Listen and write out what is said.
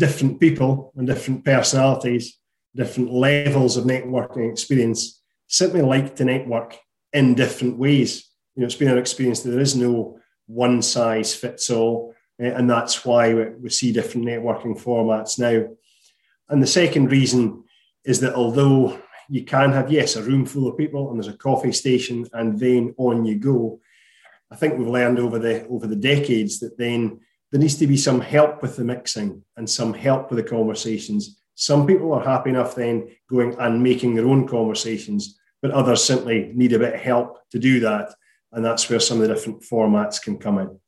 different people and different personalities, different levels of networking experience, simply like to network in different ways. You know, it's been our experience that there is no one size fits all, eh, and that's why we see different networking formats now. And the second reason is that although you can have, yes, a room full of people and there's a coffee station and then on you go, I think we've learned over the over the decades that then there needs to be some help with the mixing and some help with the conversations. Some people are happy enough then going and making their own conversations, but others simply need a bit of help to do that. And that's where some of the different formats can come in.